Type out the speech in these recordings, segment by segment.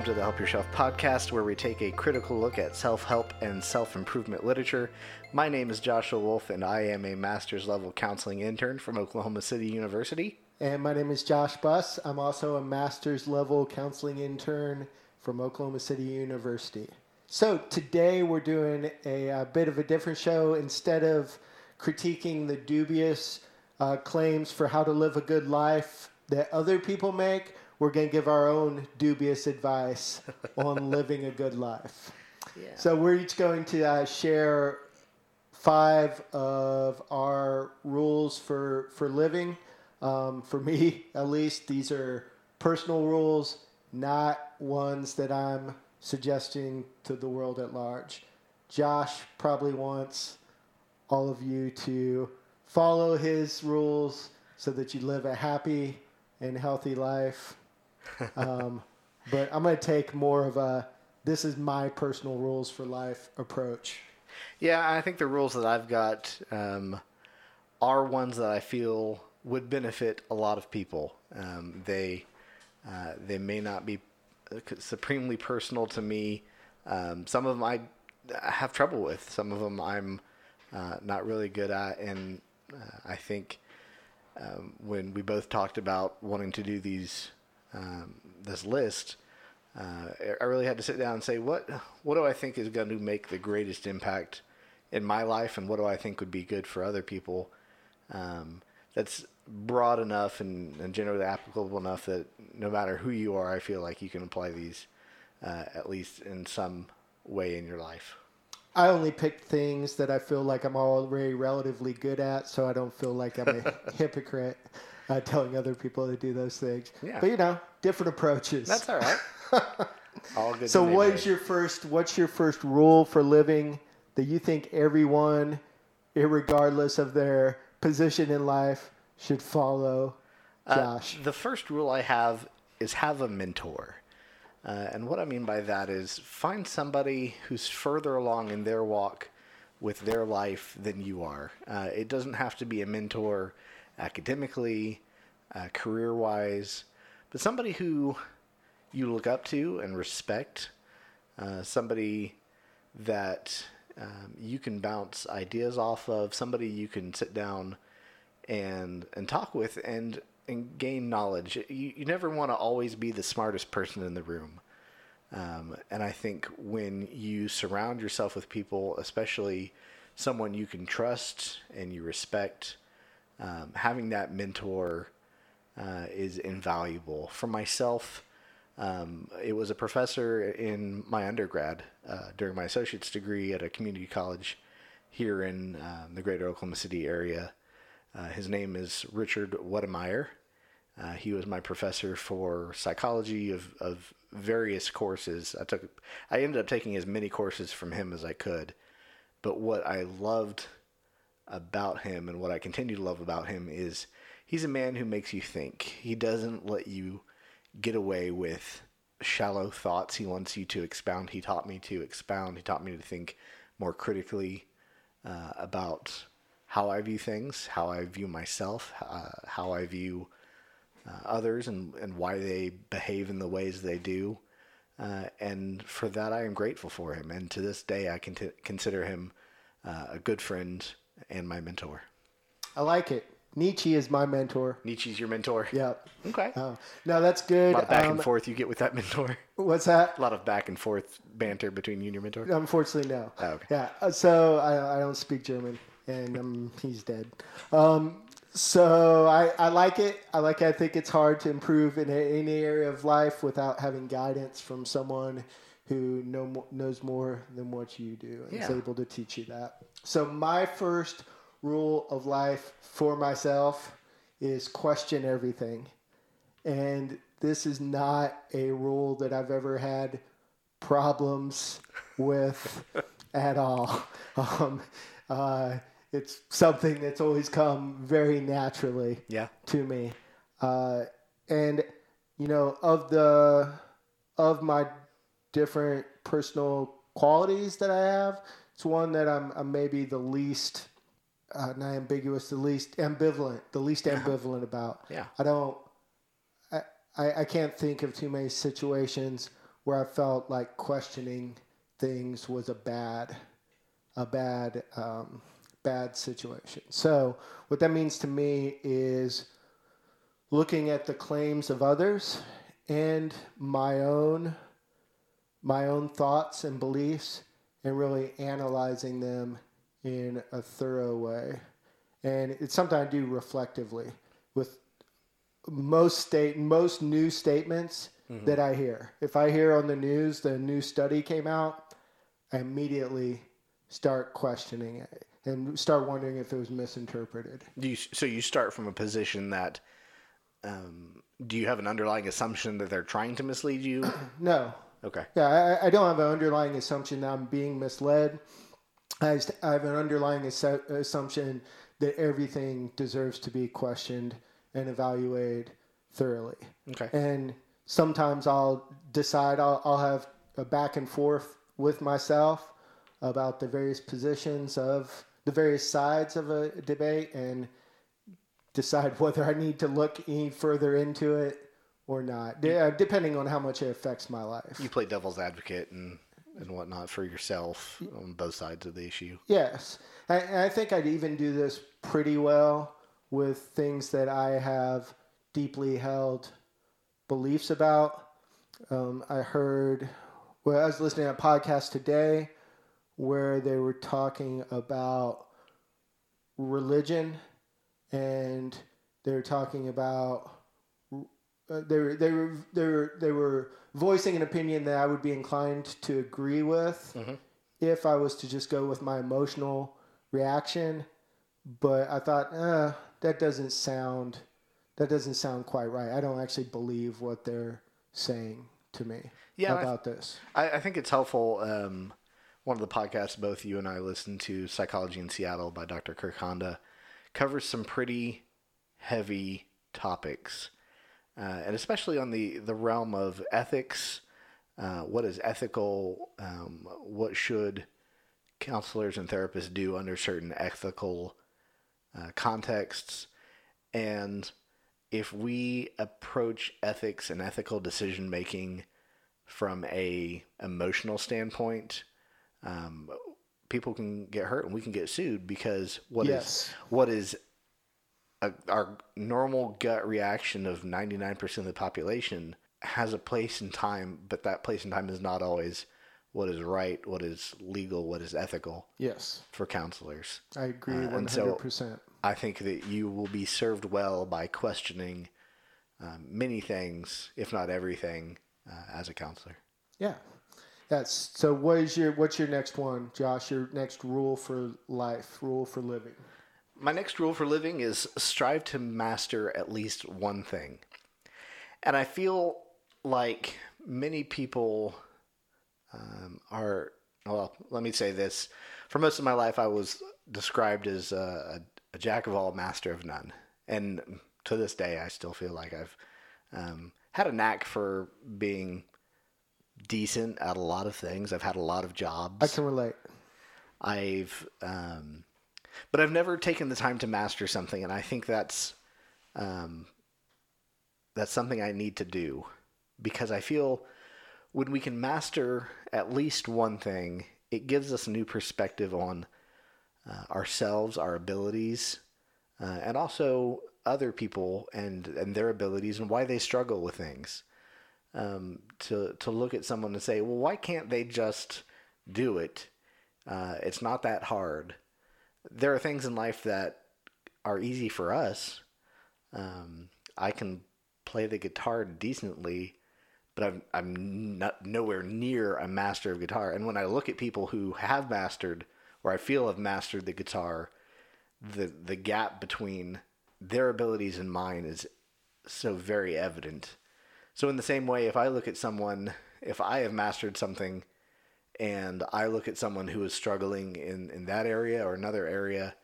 Welcome to the Help Yourself podcast, where we take a critical look at self help and self improvement literature. My name is Joshua Wolf, and I am a master's level counseling intern from Oklahoma City University. And my name is Josh Buss. I'm also a master's level counseling intern from Oklahoma City University. So today we're doing a, a bit of a different show. Instead of critiquing the dubious uh, claims for how to live a good life that other people make, we're going to give our own dubious advice on living a good life. Yeah. So we're each going to uh, share five of our rules for for living. Um, for me, at least, these are personal rules, not ones that I'm suggesting to the world at large. Josh probably wants all of you to follow his rules so that you live a happy and healthy life. Um, but I'm going to take more of a this is my personal rules for life approach. Yeah, I think the rules that I've got um, are ones that I feel would benefit a lot of people. Um, they uh, they may not be supremely personal to me. Um, some of them I have trouble with. Some of them I'm uh, not really good at, and uh, I think um, when we both talked about wanting to do these um, this list, uh, I really had to sit down and say what what do I think is going to make the greatest impact in my life, and what do I think would be good for other people. Um, that's broad enough and, and, generally applicable enough that no matter who you are, I feel like you can apply these uh, at least in some way in your life. I only picked things that I feel like I'm already relatively good at, so I don't feel like I'm a hypocrite uh, telling other people to do those things. Yeah. But you know, different approaches. That's all right. all good. So, what is your first? What's your first rule for living that you think everyone, regardless of their position in life, should follow? Josh. Uh, the first rule I have is have a mentor. Uh, and what I mean by that is find somebody who's further along in their walk with their life than you are. Uh, it doesn't have to be a mentor academically, uh, career wise, but somebody who you look up to and respect, uh, somebody that um, you can bounce ideas off of, somebody you can sit down and and talk with and and gain knowledge. You, you never want to always be the smartest person in the room. Um, and I think when you surround yourself with people, especially someone you can trust and you respect, um, having that mentor uh, is invaluable. For myself, um, it was a professor in my undergrad uh, during my associate's degree at a community college here in uh, the greater Oklahoma City area. Uh, his name is Richard Wedemeyer. Uh, he was my professor for psychology of, of various courses. I took, I ended up taking as many courses from him as I could. But what I loved about him and what I continue to love about him is he's a man who makes you think. He doesn't let you get away with shallow thoughts. He wants you to expound. He taught me to expound. He taught me to think more critically uh, about how I view things, how I view myself, uh, how I view uh, others, and, and why they behave in the ways they do. Uh, and for that, I am grateful for him. And to this day, I can t- consider him uh, a good friend and my mentor. I like it. Nietzsche is my mentor. Nietzsche's your mentor. Yep. Okay. Oh, no, that's good. A lot of back Um, and forth you get with that mentor. What's that? A lot of back and forth banter between you and your mentor. Unfortunately, no. Oh, okay. Yeah. uh, So I, I don't speak German, and um, he's dead. Um, so I, I like it. I like. It. I think it's hard to improve in any area of life without having guidance from someone who know, knows more than what you do and is able to teach you that. So my first rule of life for myself is question everything. And this is not a rule that I've ever had problems with at all. Um, uh, it's something that's always come very naturally Yeah. to me. Uh, and you know, of the of my different personal qualities that I have, it's one that I'm, I'm maybe the least uh, not ambiguous, the least ambivalent, the least ambivalent about. Yeah. I don't. I, I I can't think of too many situations where I felt like questioning things was a bad, a bad, um, bad situation. So what that means to me is looking at the claims of others and my own, my own thoughts and beliefs, and really analyzing them in a thorough way. And it's something I do reflectively with most state most new statements mm-hmm. that I hear. If I hear on the news the new study came out, I immediately start questioning it and start wondering if it was misinterpreted. Do you, so you start from a position that um, do you have an underlying assumption that they're trying to mislead you? no. Okay. Yeah, I, I, don't have an underlying assumption that I'm being misled. I, just, I have an underlying assumption that everything deserves to be questioned and evaluated thoroughly. Okay. And sometimes I'll decide I'll, I'll have a back and forth with myself about the various positions of the various sides of a debate and decide whether I need to look any further into it or not, depending on how much it affects my life. You play devil's advocate and and whatnot for yourself on both sides of the issue. Yes, I, I think I'd even do this pretty well with things that I have deeply held beliefs about. Um, I heard, well, I was listening to a podcast today where they were talking about religion and they were talking about uh, they were they were they were they were voicing an opinion that I would be inclined to agree with mm-hmm. if I was to just go with my emotional reaction. But I thought, uh, that doesn't sound that doesn't sound quite right. I don't actually believe what they're saying to me yeah, about I, this. I, I, think it's helpful. Um, one of the podcasts both you and I listen to, Psychology in Seattle by Dr. Kirk Honda, covers some pretty heavy topics, uh, and especially on the, the realm of ethics. Uh, what is ethical? Um, what should counselors and therapists do under certain ethical uh, contexts? And if we approach ethics and ethical decision making from a emotional standpoint, um, people can get hurt and we can get sued because what yes. is what is a, our normal gut reaction of 99% of the population has a place in time, but that place in time is not always what is right, what is legal, what is ethical. Yes. For counselors. I agree 100%. Uh, so I think that you will be served well by questioning um, many things, if not everything, uh, as a counselor. Yeah. That's so. What is your what's your next one, Josh? Your next rule for life, rule for living. My next rule for living is strive to master at least one thing, and I feel like many people um, are. Well, let me say this: for most of my life, I was described as a, a, jack of all, master of none, and to this day, I still feel like I've um, had a knack for being decent at a lot of things. I've had a lot of jobs. I can relate. I've, um, but I've never taken the time to master something, and I think that's, um, that's something I need to do, because I feel when we can master at least one thing, it gives us a new perspective on uh, ourselves, our abilities, uh, and also other people and and their abilities and why they struggle with things um, to to look at someone and say, well, why can't they just do it? Uh, it's not that hard. There are things in life that are easy for us. Um, I can play the guitar decently, but I'm I'm not nowhere near a master of guitar. And when I look at people who have mastered, or I feel have mastered the guitar, the the gap between their abilities and mine is so very evident so in the same way, if I look at someone, if I have mastered something, and I look at someone who is struggling in in that area or another area,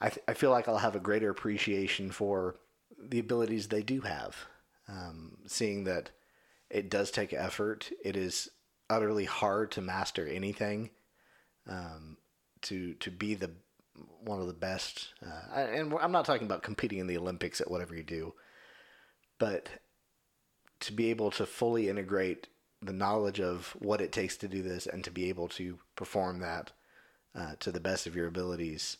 I th- I feel like I'll have a greater appreciation for the abilities they do have. Um, seeing that it does take effort, it is utterly hard to master anything. Um, to to be the one of the best, uh, and I'm not talking about competing in the Olympics at whatever you do, but to be able to fully integrate the knowledge of what it takes to do this and to be able to perform that uh, to the best of your abilities,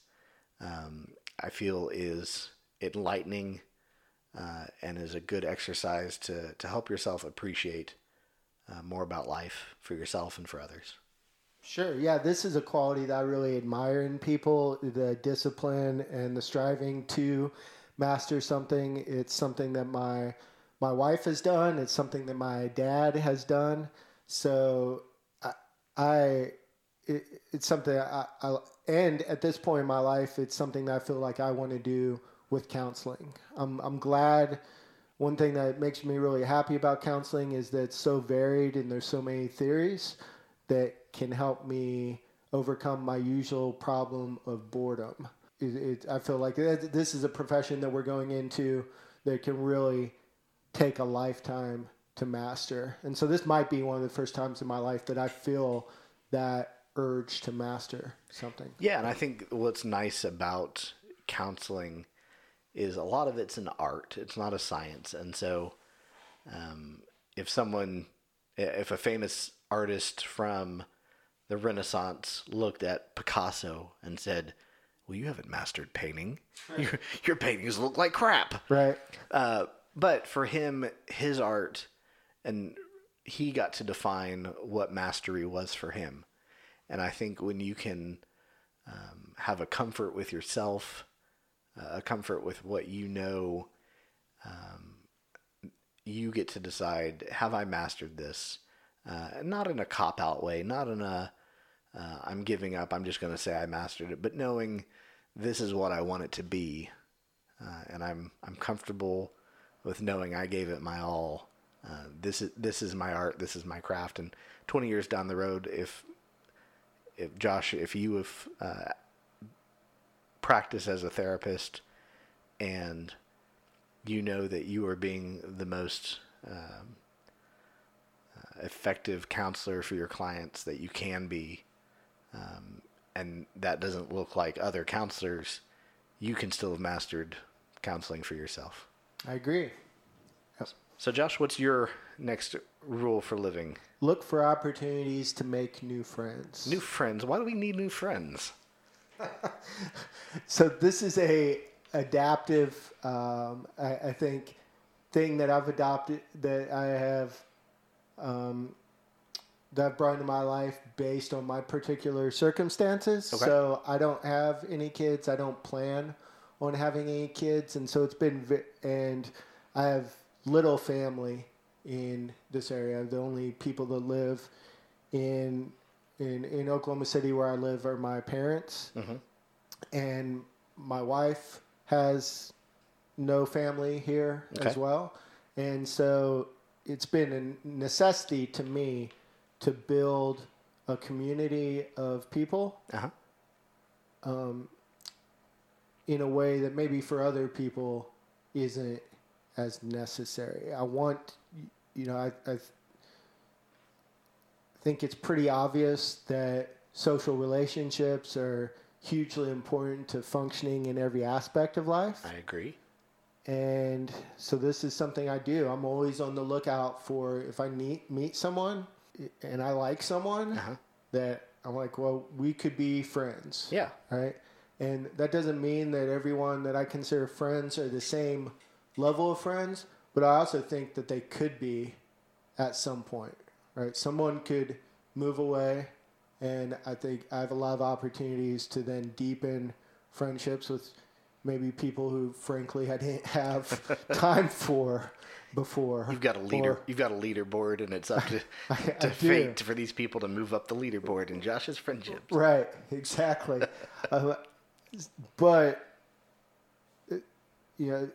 um, I feel is enlightening uh, and is a good exercise to, to help yourself appreciate uh, more about life for yourself and for others. Sure. Yeah, this is a quality that I really admire in people the discipline and the striving to master something. It's something that my my wife has done. It's something that my dad has done. So I, I it, it's something I, I, and at this point in my life, it's something that I feel like I want to do with counseling. I'm, I'm glad. One thing that makes me really happy about counseling is that it's so varied and there's so many theories that can help me overcome my usual problem of boredom. It, it, I feel like this is a profession that we're going into that can really take a lifetime to master. And so this might be one of the first times in my life that I feel that urge to master something. Yeah, and I think what's nice about counseling is a lot of it's an art. It's not a science. And so um, if someone if a famous artist from the Renaissance looked at Picasso and said, "Well, you haven't mastered painting. Your, your paintings look like crap." Right. Uh, but for him, his art, and he got to define what mastery was for him. And I think when you can um, have a comfort with yourself, uh, a comfort with what you know, um, you get to decide: Have I mastered this? Uh, not in a cop out way, not in a uh, I'm giving up. I'm just going to say I mastered it, but knowing this is what I want it to be, uh, and I'm I'm comfortable with knowing I gave it my all. Uh, this is this is my art. This is my craft. And 20 years down the road, if if Josh, if you have uh, practiced as a therapist, and you know that you are being the most um, uh, effective counselor for your clients that you can be, um, and that doesn't look like other counselors, you can still have mastered counseling for yourself. I agree. Yep. So, Josh, what's your next rule for living? Look for opportunities to make new friends. New friends. Why do we need new friends? so this is a adaptive, um, I, I, think, thing that I've adopted that I have um, that I've brought into my life based on my particular circumstances. Okay. So I don't have any kids. I don't plan on having any kids, and so it's been vi- and I have little family in this area. The only people that live in in in Oklahoma City where I live are my parents, mm-hmm. and my wife has no family here okay. as well, and so it's been a necessity to me to build a community of people. Uh-huh. Um, in a way that maybe for other people isn't as necessary. I want, you know, I, I think it's pretty obvious that social relationships are hugely important to functioning in every aspect of life. I agree. And so this is something I do. I'm always on the lookout for if I meet meet someone and I like someone uh-huh. that I'm like, well, we could be friends. Yeah. Right. And that doesn't mean that everyone that I consider friends are the same level of friends, but I also think that they could be at some point, right? Someone could move away, and I think I have a lot of opportunities to then deepen friendships with maybe people who, frankly, I didn't have time for before. You've got a leader. Or, you've got a leaderboard, and it's up to, I, to I fate do. for these people to move up the leaderboard in Josh's friendships. Right. Exactly. uh, but you know,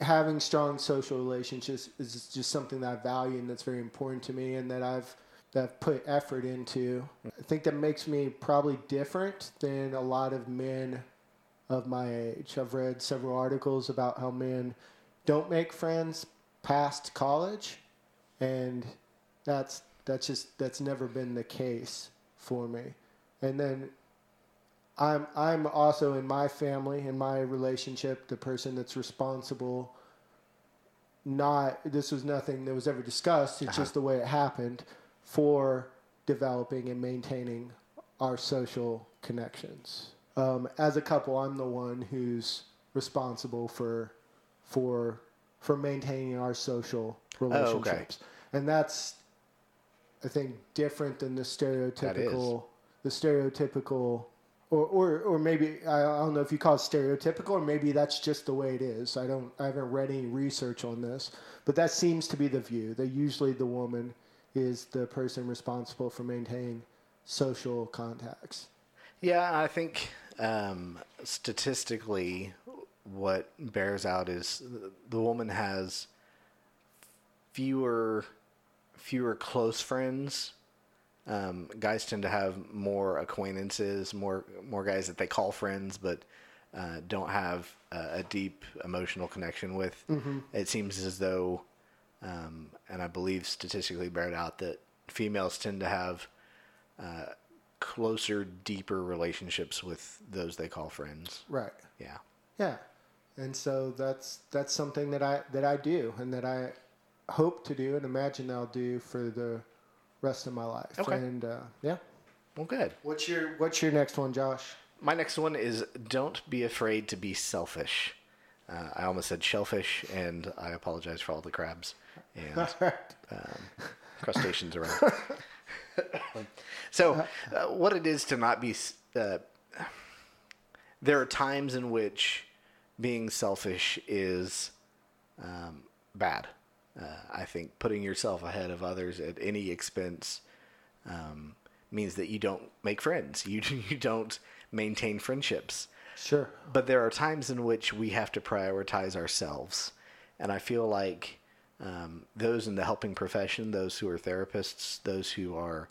having strong social relationships is just something that I value and that's very important to me, and that I've that I've put effort into. I think that makes me probably different than a lot of men of my age. I've read several articles about how men don't make friends past college, and that's that's just that's never been the case for me. And then I'm I'm also in my family in my relationship the person that's responsible. Not this was nothing that was ever discussed. It's uh-huh. just the way it happened. for developing and maintaining our social connections. Um, as a couple, I'm the one who's responsible for for for maintaining our social relationships, and that's I think different than the stereotypical the stereotypical or, or, or maybe I don't know if you call it stereotypical, or maybe that's just the way it is. I don't, I haven't read any research on this, but that seems to be the view. That usually the woman is the person responsible for maintaining social contacts. Yeah, I think um, statistically, what bears out is the woman has fewer fewer close friends. Um, guys tend to have more acquaintances, more more guys that they call friends, but uh, don't have a, a, deep emotional connection with. Mm-hmm. It seems as though, um, and I believe statistically bear out that females tend to have uh, closer, deeper relationships with those they call friends. Right. Yeah. Yeah. And so that's that's something that I that I do and that I hope to do and imagine I'll do for the rest of my life. Okay. And uh, yeah. Well, good. What's your What's your next one, Josh? My next one is don't be afraid to be selfish. Uh, I almost said shellfish, and I apologize for all the crabs and um, crustaceans around. so, uh, what it is to not be. Uh, there are times in which being selfish is um, bad. Uh, I think putting yourself ahead of others at any expense um, means that you don't make friends. You you don't maintain friendships. Sure. But there are times in which we have to prioritize ourselves, and I feel like um, those in the helping profession, those who are therapists, those who are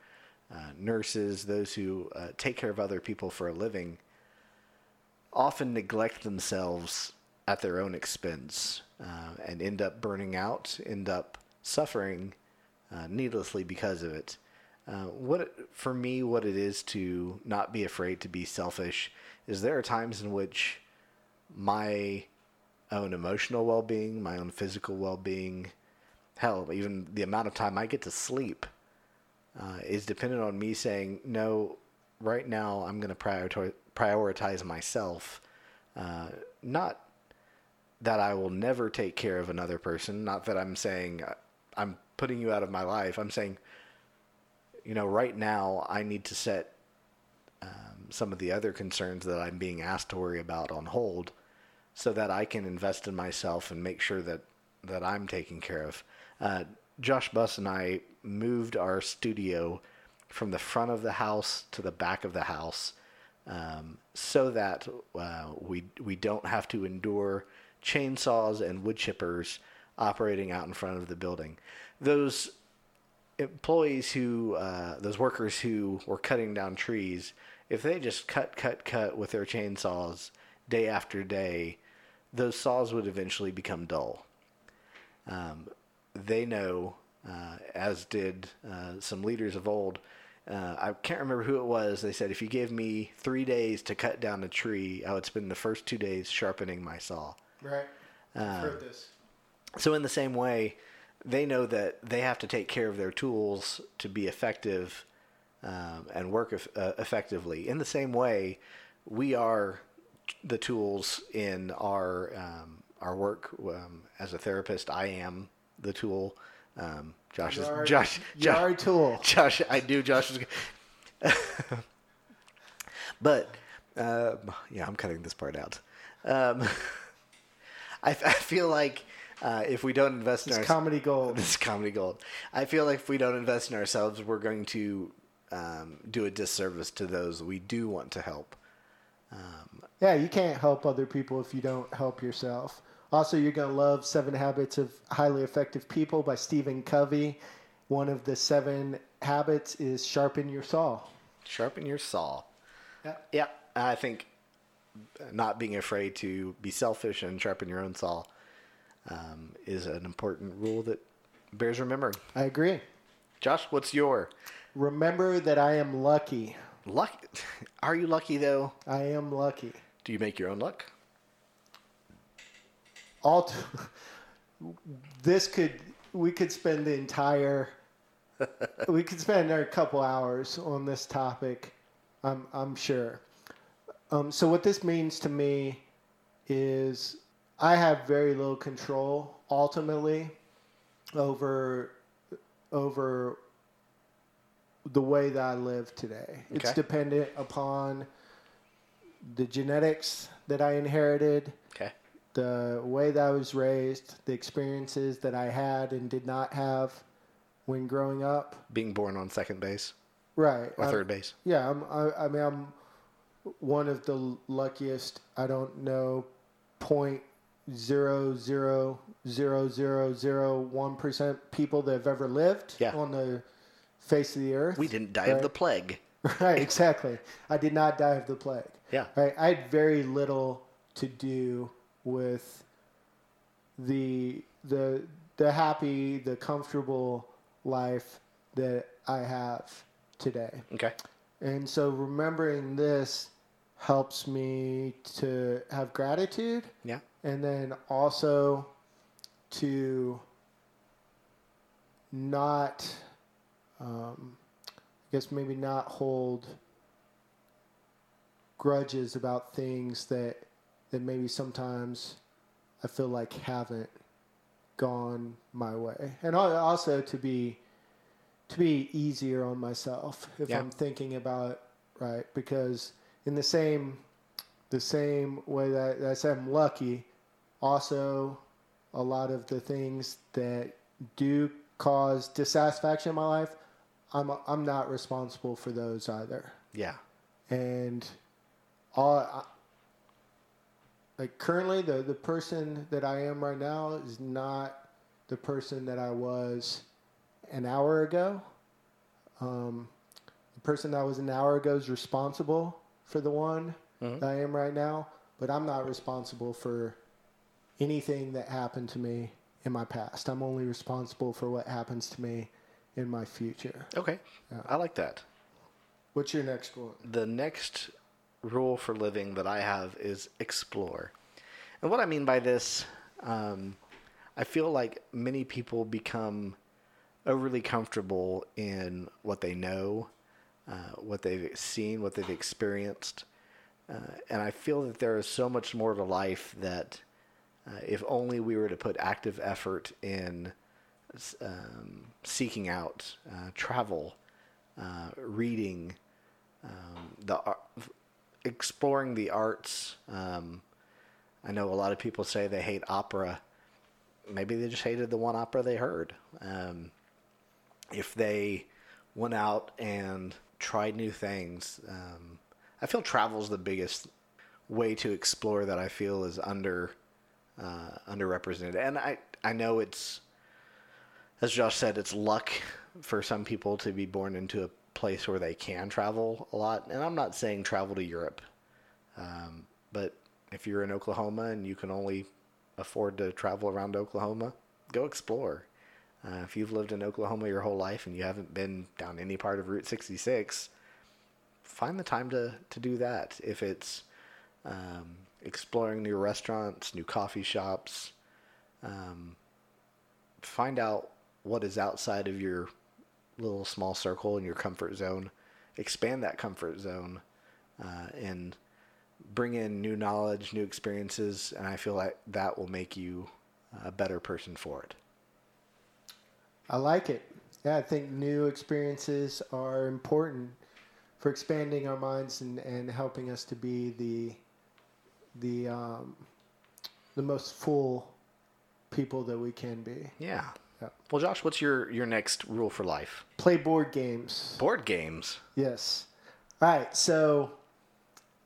uh, nurses, those who uh, take care of other people for a living, often neglect themselves at their own expense uh, and end up burning out, end up suffering uh, needlessly because of it. Uh, what for me, what it is to not be afraid to be selfish is there are times in which my own emotional well-being, my own physical well-being, hell, even the amount of time I get to sleep uh, is dependent on me saying no. Right now, I'm going to prioritize myself, uh, not that I will never take care of another person. Not that I'm saying I'm putting you out of my life. I'm saying, you know, right now I need to set um, some of the other concerns that I'm being asked to worry about on hold so that I can invest in myself and make sure that, that I'm taken care of. Uh, Josh Buss and I moved our studio from the front of the house to the back of the house um, so that uh, we we don't have to endure chainsaws and wood chippers operating out in front of the building. Those employees who, uh, those workers who were cutting down trees, if they just cut, cut, cut with their chainsaws day after day, those saws would eventually become dull. Um, they know, uh, as did uh, some leaders of old, uh, I can't remember who it was. They said if you gave me three days to cut down a tree, I would spend the first two days sharpening my saw. Right. Um, heard this. So in the same way, they know that they have to take care of their tools to be effective um, and work uh, effectively. In the same way, we are the tools in our um, our work um, as a therapist. I am the tool. Um, Josh is are, Josh. A tool. Josh, I do. Josh is. but um, yeah, I'm cutting this part out. I, I feel like uh, if we don't invest in our comedy gold, this comedy gold. I feel like if we don't invest in ourselves, we're going to um, do a disservice to those we do want to help. Um, yeah, you can't help other people if you don't help yourself. Also, you're going to love Seven Habits of Highly Effective People by Stephen Covey. One of the seven habits is sharpen your saw. Sharpen your saw. Yeah. Yeah. I think not being afraid to be selfish and sharpen your own saw um, is an important rule that bears remembering. I agree. Josh, what's your? Remember that I am lucky. Lucky? Are you lucky though? I am lucky. Do you make your own luck? All. T- this could we could spend the entire we could spend a couple hours on this topic. I'm I'm sure. Um, so what this means to me is I have very little control ultimately over over the way that I live today. It's dependent upon the genetics that I inherited, Okay. the way that I was raised, the experiences that I had and did not have when growing up. Being born on second base Right. or I'm- third base. yeah, I'm, I, I mean, I'm one of the luckiest. I don't know, point zero zero zero zero zero one percent people that have ever lived Yeah. on the face of the earth. We didn't die of the plague. right, exactly. I did not die of the plague. Yeah. Right. I had very little to do with the the the happy, the comfortable life that I have today. Okay. And so remembering this helps me to have gratitude Yeah. and then also to not, um, I guess maybe not hold grudges about things that that maybe sometimes I feel like haven't gone my way, and also to be to be easier on myself if Yeah. I'm thinking about it, right because in the same the same way that, that I said I'm lucky, also a lot of the things that do cause dissatisfaction in my life, I'm I'm not responsible for those either. Yeah. And all I, like currently the the person that I am right now is not the person that I was an hour ago. Um, the person that was an hour ago is responsible for the one Mhm. that I am right now, but I'm not responsible for anything that happened to me in my past. I'm only responsible for what happens to me in my future. Okay. Yeah. I like that. What's your next one? the next rule for living that I have is explore. And what I mean by this, um, I feel like many people become overly comfortable in what they know, uh, what they've seen, what they've experienced. Uh, and I feel that there is so much more to life that uh, if only we were to put active effort in um, seeking out uh, travel, uh, reading, um, the ar- exploring the arts. Um, I know a lot of people say they hate opera. Maybe they just hated the one opera they heard. Um, if they went out and tried new things, um, I feel travel's the biggest way to explore that I feel is under uh, underrepresented. And I I know it's as Josh said, it's luck for some people to be born into a place where they can travel a lot. And I'm not saying travel to Europe, um, but if you're in Oklahoma and you can only afford to travel around Oklahoma, go explore. Uh, if you've lived in Oklahoma your whole life and you haven't been down any part of Route 66, find the time to, to do that. If it's um, exploring new restaurants, new coffee shops, um, find out what is outside of your little small circle in your comfort zone. Expand that comfort zone uh, and bring in new knowledge, new experiences, and I feel like that will make you a better person for it. I like it. Yeah, I think new experiences are important for expanding our minds and, and helping us to be the the um, the most full people that we can be. Yeah. Yeah. Well, Josh, what's your, your next rule for life? Play board games. Board games. Yes. All right. So,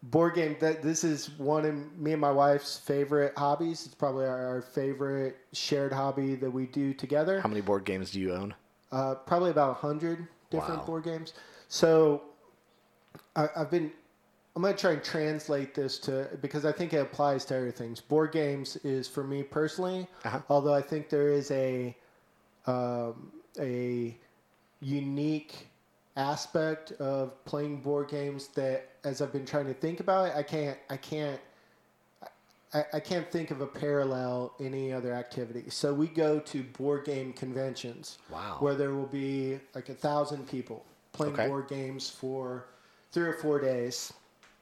board game. That this is one of me and my wife's favorite hobbies. It's probably our, favorite shared hobby that we do together. How many board games do you own? Uh, probably about a hundred different Wow. board games. So, I, I've been. I'm going to try and translate this to because I think it applies to everything. Board games is for me personally, Uh-huh. although I think there is a um, a unique aspect of playing board games that, as I've been trying to think about it, I can't I can't I, I can't think of a parallel in any other activity. So we go to board game conventions. Wow. Where there will be like a thousand people playing Okay. board games for three or four days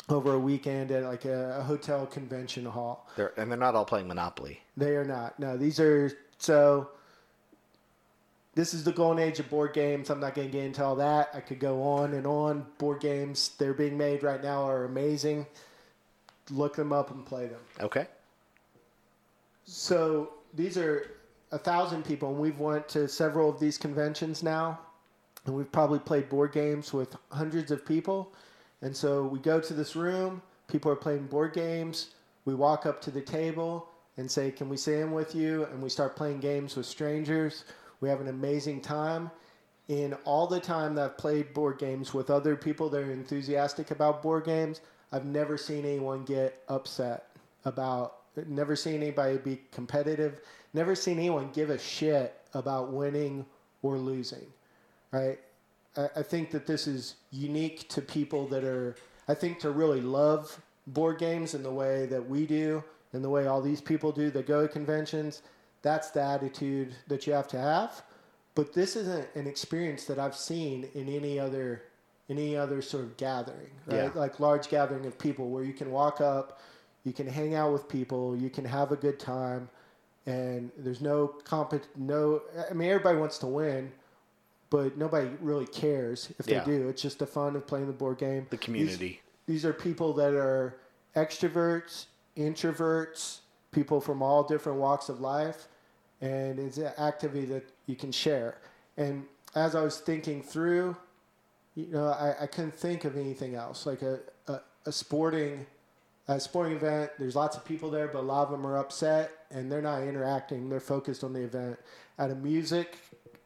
over a weekend at like a, a hotel convention hall. They're, and they're not all playing Monopoly. They are not. No, these are so. This is the golden age of board games. I'm not going to get into all that. I could go on and on. Board games they're being made right now are amazing. Look them up and play them. Okay. So these are a thousand people, and we've went to several of these conventions now, and we've probably played board games with hundreds of people. And so we go to this room, people are playing board games. We walk up to the table and say, "Can we sit in with you?" And we start playing games with strangers. We have an amazing time. In all the time that I've played board games with other people that are enthusiastic about board games, I've never seen anyone get upset about never seen anybody be competitive never seen anyone give a shit about winning or losing right I, I think that this is unique to people that are i think to really love board games in the way that we do and the way all these people do that go to conventions that's the attitude that you have to have but this isn't an experience that i've seen in any other any other sort of gathering right Yeah. like large gathering of people where you can walk up you can hang out with people you can have a good time and there's no comp no i mean everybody wants to win but nobody really cares if Yeah. they do it's just the fun of playing the board game The community. these, these are people that are extroverts introverts people from all different walks of life and it's an activity that you can share. And as i was thinking through you know i, I couldn't think of anything else. Like a, a, a sporting a sporting event there's lots of people there but a lot of them are upset and they're not interacting. They're focused on the event. At a music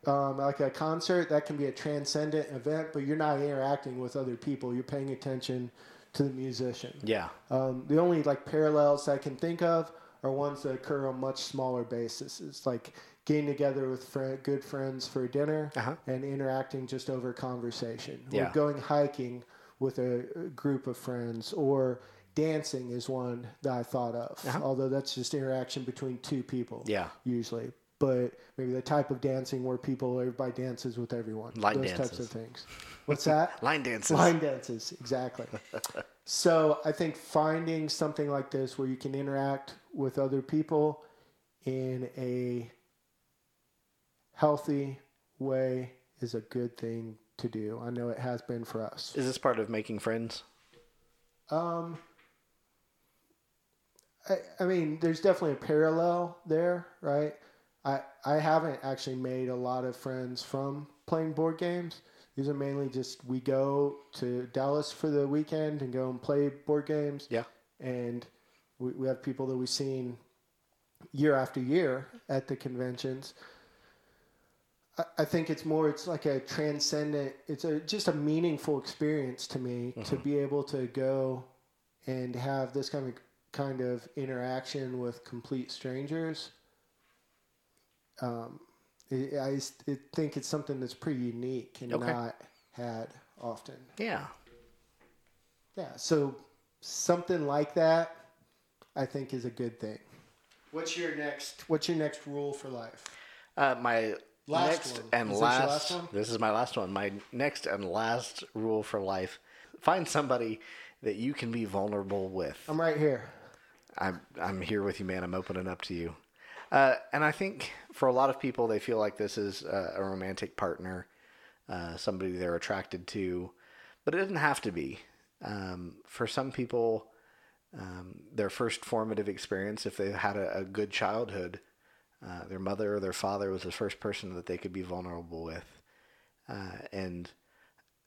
um, like a concert that can be a transcendent event but you're not interacting with other people. You're paying attention to the musician. Yeah. um, the only like parallels I can think of are ones that occur on much smaller basis. It's like getting together with fri good friends for dinner Uh-huh. and interacting just over conversation. Yeah. Or going hiking with a, group of friends or dancing is one that I thought of. Uh-huh. Although that's just interaction between two people Yeah. usually. But maybe the type of dancing where people everybody dances with everyone. Line those types of things. What's that? Line dances. Line dances, exactly. so I think finding something like this where you can interact with other people in a healthy way is a good thing to do. I know it has been for us. Is this part of making friends? Um, I, I mean, there's definitely a parallel there, right? I I haven't actually made a lot of friends from playing board games. These are mainly just we go to Dallas for the weekend and go and play board games. Yeah. And we, we have people that we've seen year after year at the conventions. I, I think it's more, it's like a transcendent, it's a just a meaningful experience to me to be able to go and have this kind of kind of interaction with complete strangers. Um, I, I s- I think it's something that's pretty unique and Okay. not had often. Yeah. Yeah, so something like that, I think, is a good thing. What's your next? What's your next rule for life? Uh, my Last next one. and Is this last, last one? this is my last one. My next and last rule for life: find somebody that you can be vulnerable with. I'm right here. I'm I'm here with you, man. I'm opening up to you. Uh, and I think for a lot of people, they feel like this is a, a romantic partner, uh, somebody they're attracted to, but it doesn't have to be. Um, for some people, um, their first formative experience, if they've had a, a good childhood, uh, their mother or their father was the first person that they could be vulnerable with. Uh, and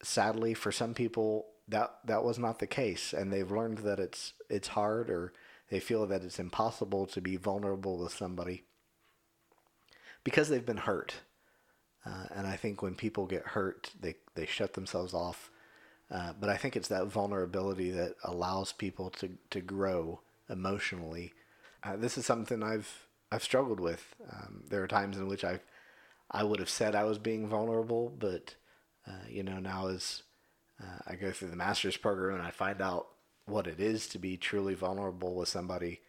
sadly, for some people, that that was not the case, and they've learned that it's it's hard, or they feel that it's impossible to be vulnerable with somebody because they've been hurt. Uh, and I think when people get hurt, they they shut themselves off. Uh, but I think it's that vulnerability that allows people to, to grow emotionally. Uh, this is something I've I've struggled with. Um, there are times in which I I would have said I was being vulnerable, but uh, you know now as uh, I go through the master's program and I find out what it is to be truly vulnerable with somebody,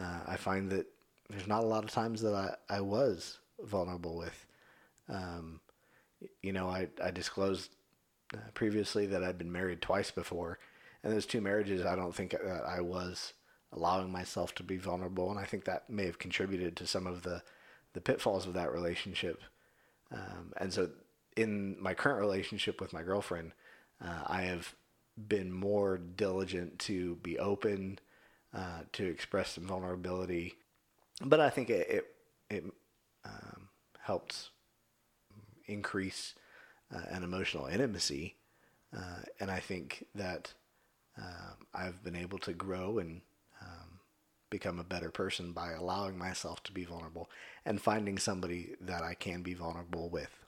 uh, I find that there's not a lot of times that I, I was vulnerable with. Um, you know, I, I disclosed uh, previously that I'd been married twice before, and those two marriages, I don't think that I was allowing myself to be vulnerable, and I think that may have contributed to some of the the pitfalls of that relationship. Um, and so, in my current relationship with my girlfriend, uh, I have been more diligent to be open, uh, to express some vulnerability, but I think it it, it um, helps increase uh, an emotional intimacy, uh, and I think that um, I've been able to grow and um, become a better person by allowing myself to be vulnerable and finding somebody that I can be vulnerable with.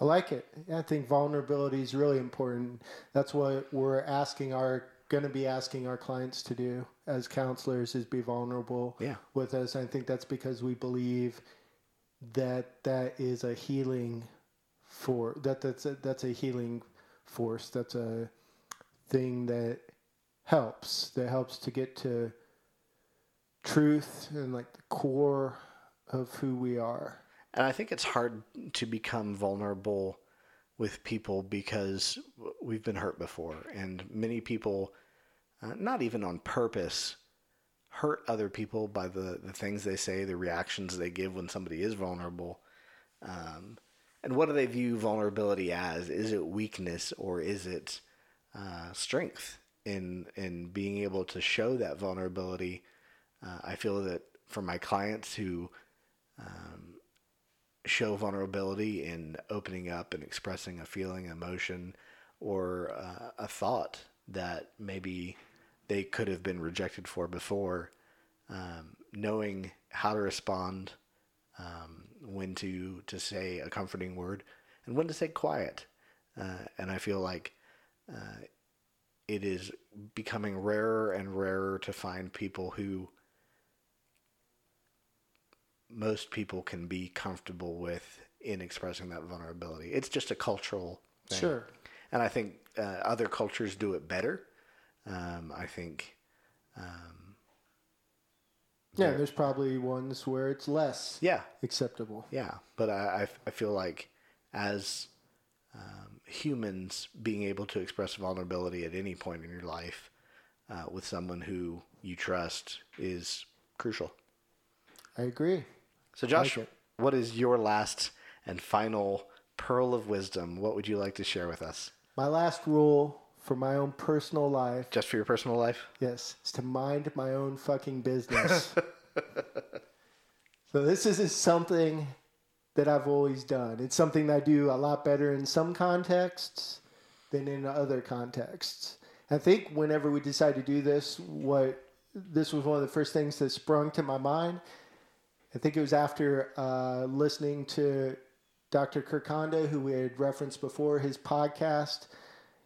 I like it. I think vulnerability is really important. That's what we're asking our going to be asking our clients to do as counselors is be vulnerable Yeah. with us. I think that's because we believe that that is a healing for that that's a, that's a healing force. That's a thing that helps that helps to get to truth and like the core of who we are. And I think it's hard to become vulnerable with people because we've been hurt before. And many people, uh, not even on purpose, hurt other people by the, the things they say, the reactions they give when somebody is vulnerable. Um, and what do they view vulnerability as? Is it weakness or is it uh, strength in in being able to show that vulnerability? Uh, I feel that for my clients who um, show vulnerability in opening up and expressing a feeling, emotion, or uh, a thought that maybe they could have been rejected for before, um, knowing how to respond, um, when to to say a comforting word, and when to say quiet. Uh, and I feel like uh, it is becoming rarer and rarer to find people who most people can be comfortable with in expressing that vulnerability. It's just a cultural thing. Sure. And I think uh, other cultures do it better. Um, I think. Um, Yeah, there's probably ones where it's less yeah, acceptable. yeah. But I, I, I feel like as um, humans, being able to express vulnerability at any point in your life uh, with someone who you trust is crucial. I agree. So, Josh, Like what is your last and final pearl of wisdom? What would you like to share with us? My last rule for my own personal life, Just for your personal life? yes, is to mind my own fucking business. so this is something that I've always done. It's something that I do a lot better in some contexts than in other contexts. I think whenever we decided to do this, what this was one of the first things that sprung to my mind. I think it was after uh, listening to Dr. Kirk Honda, who we had referenced before, his podcast.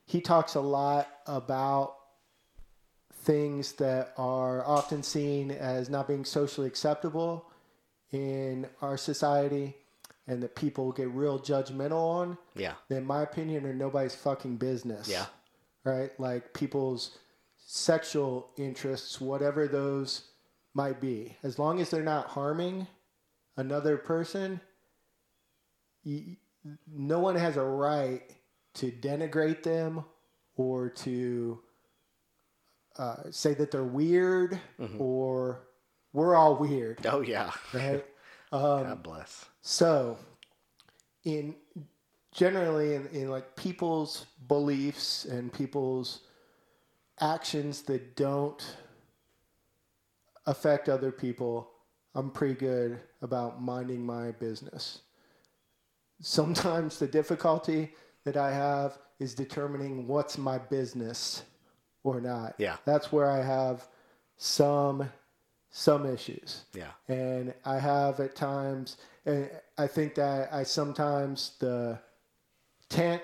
He talks a lot about things that are often seen as not being socially acceptable in our society and that people get real judgmental on. Yeah. In my opinion, are nobody's fucking business. Yeah. Right? Like people's sexual interests, whatever those might be, as long as they're not harming another person, you, no one has a right to denigrate them or to uh, say that they're weird or we're all weird, Oh, yeah. right? God bless. So, in generally in, in like people's beliefs and people's actions that don't affect other people, I'm pretty good about minding my business. Sometimes the difficulty that I have is determining what's my business or not. Yeah. That's where I have some some issues Yeah. and I have at times, and I think that I sometimes the tent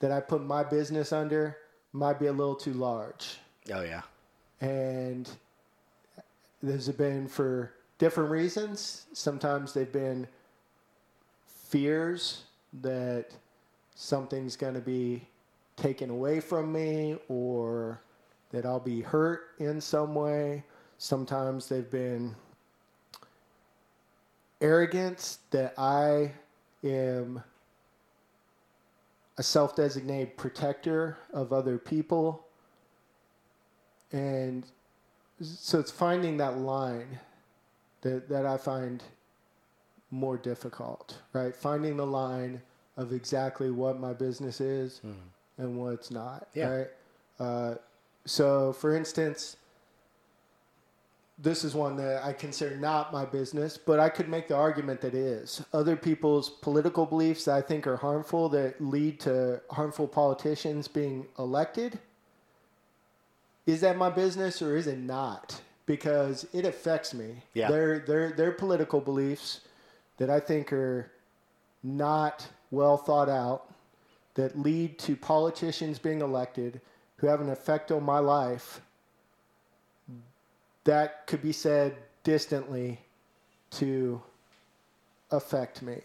that I put my business under might be a little too large, Oh, yeah. and there's been for different reasons. Sometimes they've been fears that something's going to be taken away from me or that I'll be hurt in some way. Sometimes they've been arrogance that I am a self designated protector of other people. And so it's finding that line that, that I find more difficult, right? Finding the line of exactly what my business is and what's not, Yeah. right? Uh, so, for instance, this is one that I consider not my business, but I could make the argument that it is. Other people's political beliefs that I think are harmful that lead to harmful politicians being elected. Is that my business or is it not? Because it affects me. Yeah. Their their their political beliefs that I think are not well thought out that lead to politicians being elected who have an effect on my life that could be said distantly to affect me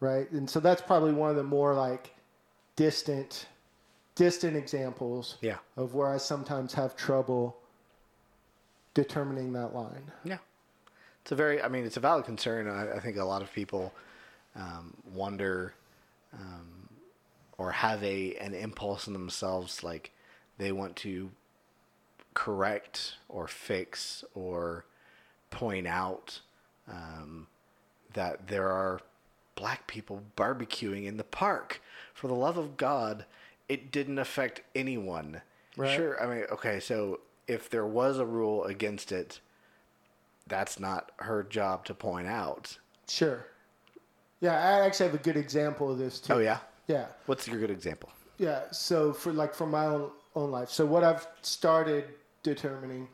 right and so that's probably one of the more like distant distant examples Yeah. of where i sometimes have trouble determining that line Yeah. It's a very, I mean, it's a valid concern. I, I think a lot of people um, wonder um, or have a an impulse in themselves like they want to correct or fix or point out um, that there are black people barbecuing in the park. For the love of God, it didn't affect anyone. Right. Sure, I mean, okay, so if there was a rule against it, that's not her job to point out. sure yeah i actually have a good example of this too Oh yeah. yeah What's your good example? Yeah. So for like for my own own life. So what I've started determining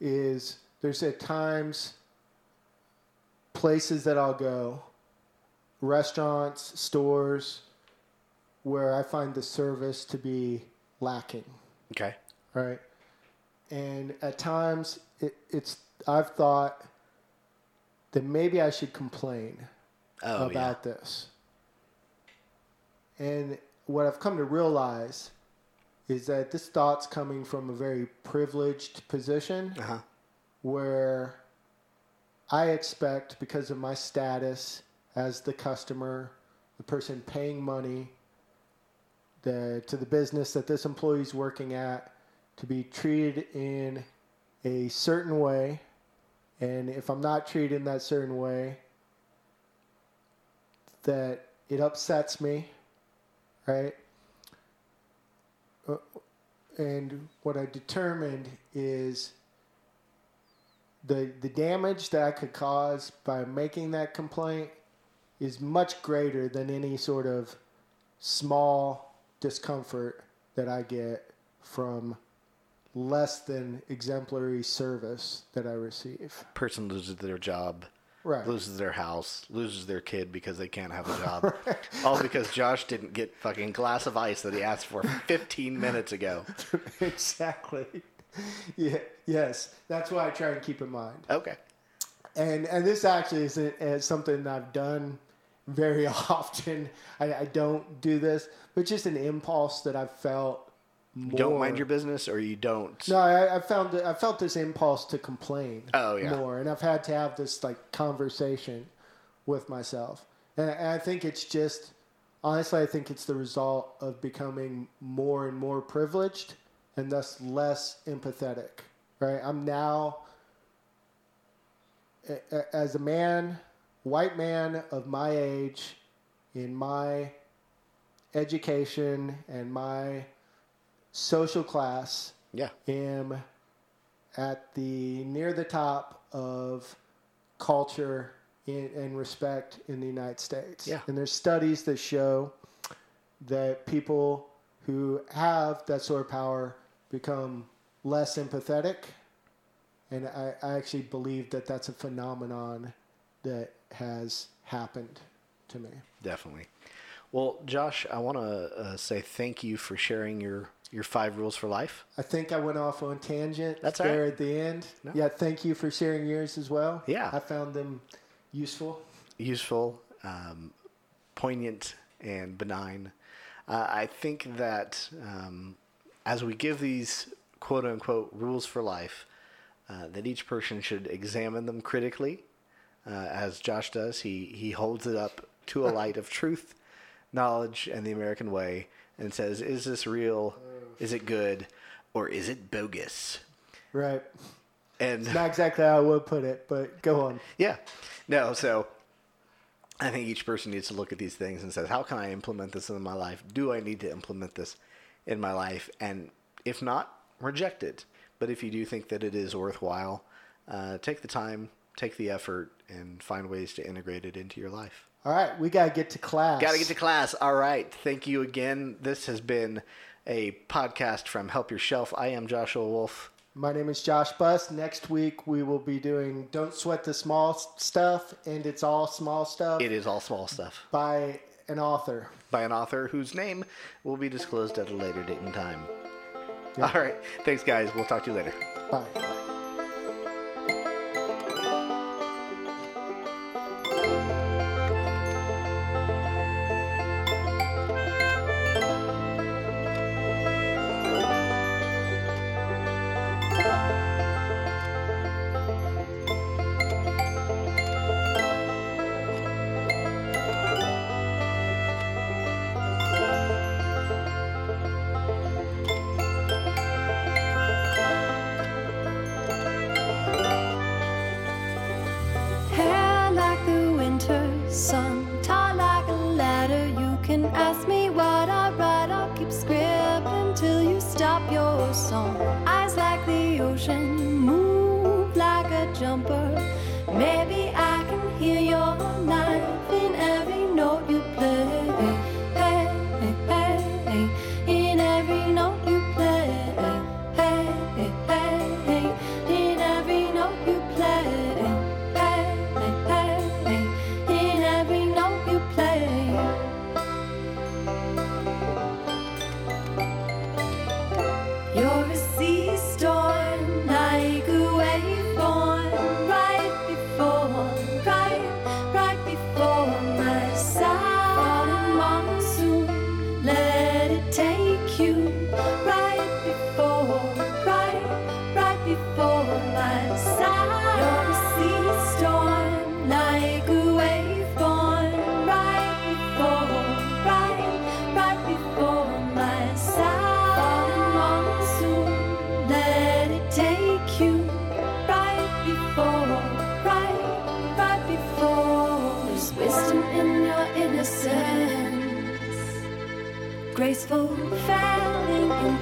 is there's at times places that I'll go, restaurants, stores, where I find the service to be lacking. Okay. Right. And at times it, it's I've thought that maybe I should complain Oh about this. And what I've come to realize is that this thought's coming from a very privileged position. Uh huh. where I expect, because of my status as the customer, the person paying money the, to the business that this employee is working at, to be treated in a certain way. And if I'm not treated in that certain way, that it upsets me, right? Uh, And what I determined is the the damage that I could cause by making that complaint is much greater than any sort of small discomfort that I get from less than exemplary service that I receive. Person loses their job, Right. loses their house, loses their kid because they can't have a job. All because Josh didn't get fucking glass of ice that he asked for 15 minutes ago. exactly. Yeah. Yes. That's what I try and keep in mind. Okay. and and this actually isn't uh, something I've done very often. I, I don't do this, but just an impulse that I've felt. More. Don't mind your business or you don't. No, I, I found I felt this impulse to complain. Oh, yeah. more, and I've had to have this like conversation with myself, and, and I think it's just honestly, I think it's the result of becoming more and more privileged, and thus less empathetic. Right, I'm now a- a- as a man, white man of my age, in my education and my social class, Yeah. am at the near the top of culture in, and respect in the United States. Yeah. And there's studies that show that people who have that sort of power become less empathetic. And I, I actually believe that that's a phenomenon that has happened to me. Definitely. Well, Josh, I want to uh, say thank you for sharing your, your five rules for life. I think I went off on tangent That's there right. at the end. No. Yeah, thank you for sharing yours as well. Yeah. I found them useful. useful, um, poignant, and benign. Uh, I think that um, as we give these quote unquote rules for life, uh, that each person should examine them critically, uh, as Josh does. He he holds it up to a light of truth, knowledge, and the American way, and says, "Is this real? Is it good, or is it bogus?" Right. And Not exactly how I would put it, but go on. yeah, no. So I think each person needs to look at these things and says, "How can I implement this in my life? Do I need to implement this in my life?" And if not, reject it. But if you do think that it is worthwhile, uh, take the time, take the effort, and find ways to integrate it into your life. All right, we gotta get to class. Got to get to class. All right. Thank you again. This has been a podcast from Help Your Shelf. I am Joshua Wolf. My name is Josh Buss. Next week we will be doing "Don't Sweat the Small Stuff," and it's all small stuff It is all small stuff by an author. by an author whose name will be disclosed at a later date and time. All right. Thanks, guys. We'll talk to you later. Bye. Hair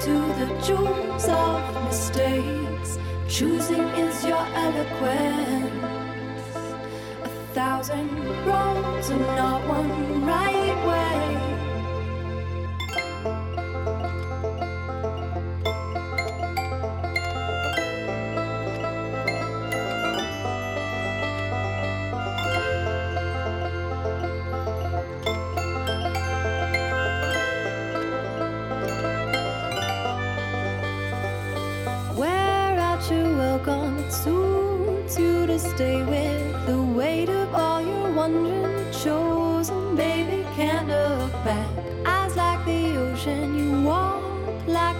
into the jewels of mistakes. Choosing is your eloquence. A thousand roads and not one right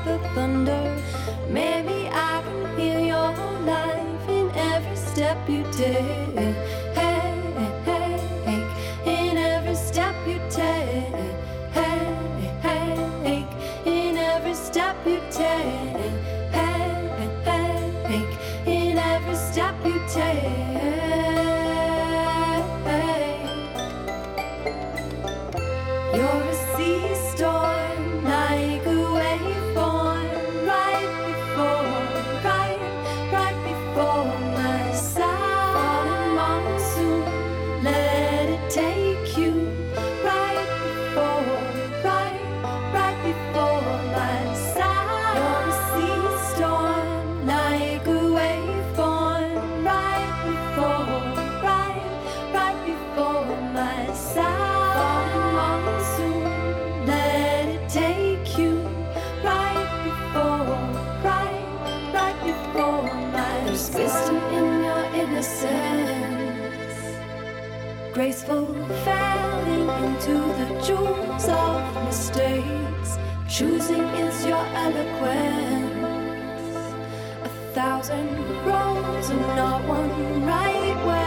the thunder. Maybe I can hear your life in every step you take. In every step you take. In every step you take. Hey, hey, in every step you take. Choosing is your eloquence. A thousand roads and not one right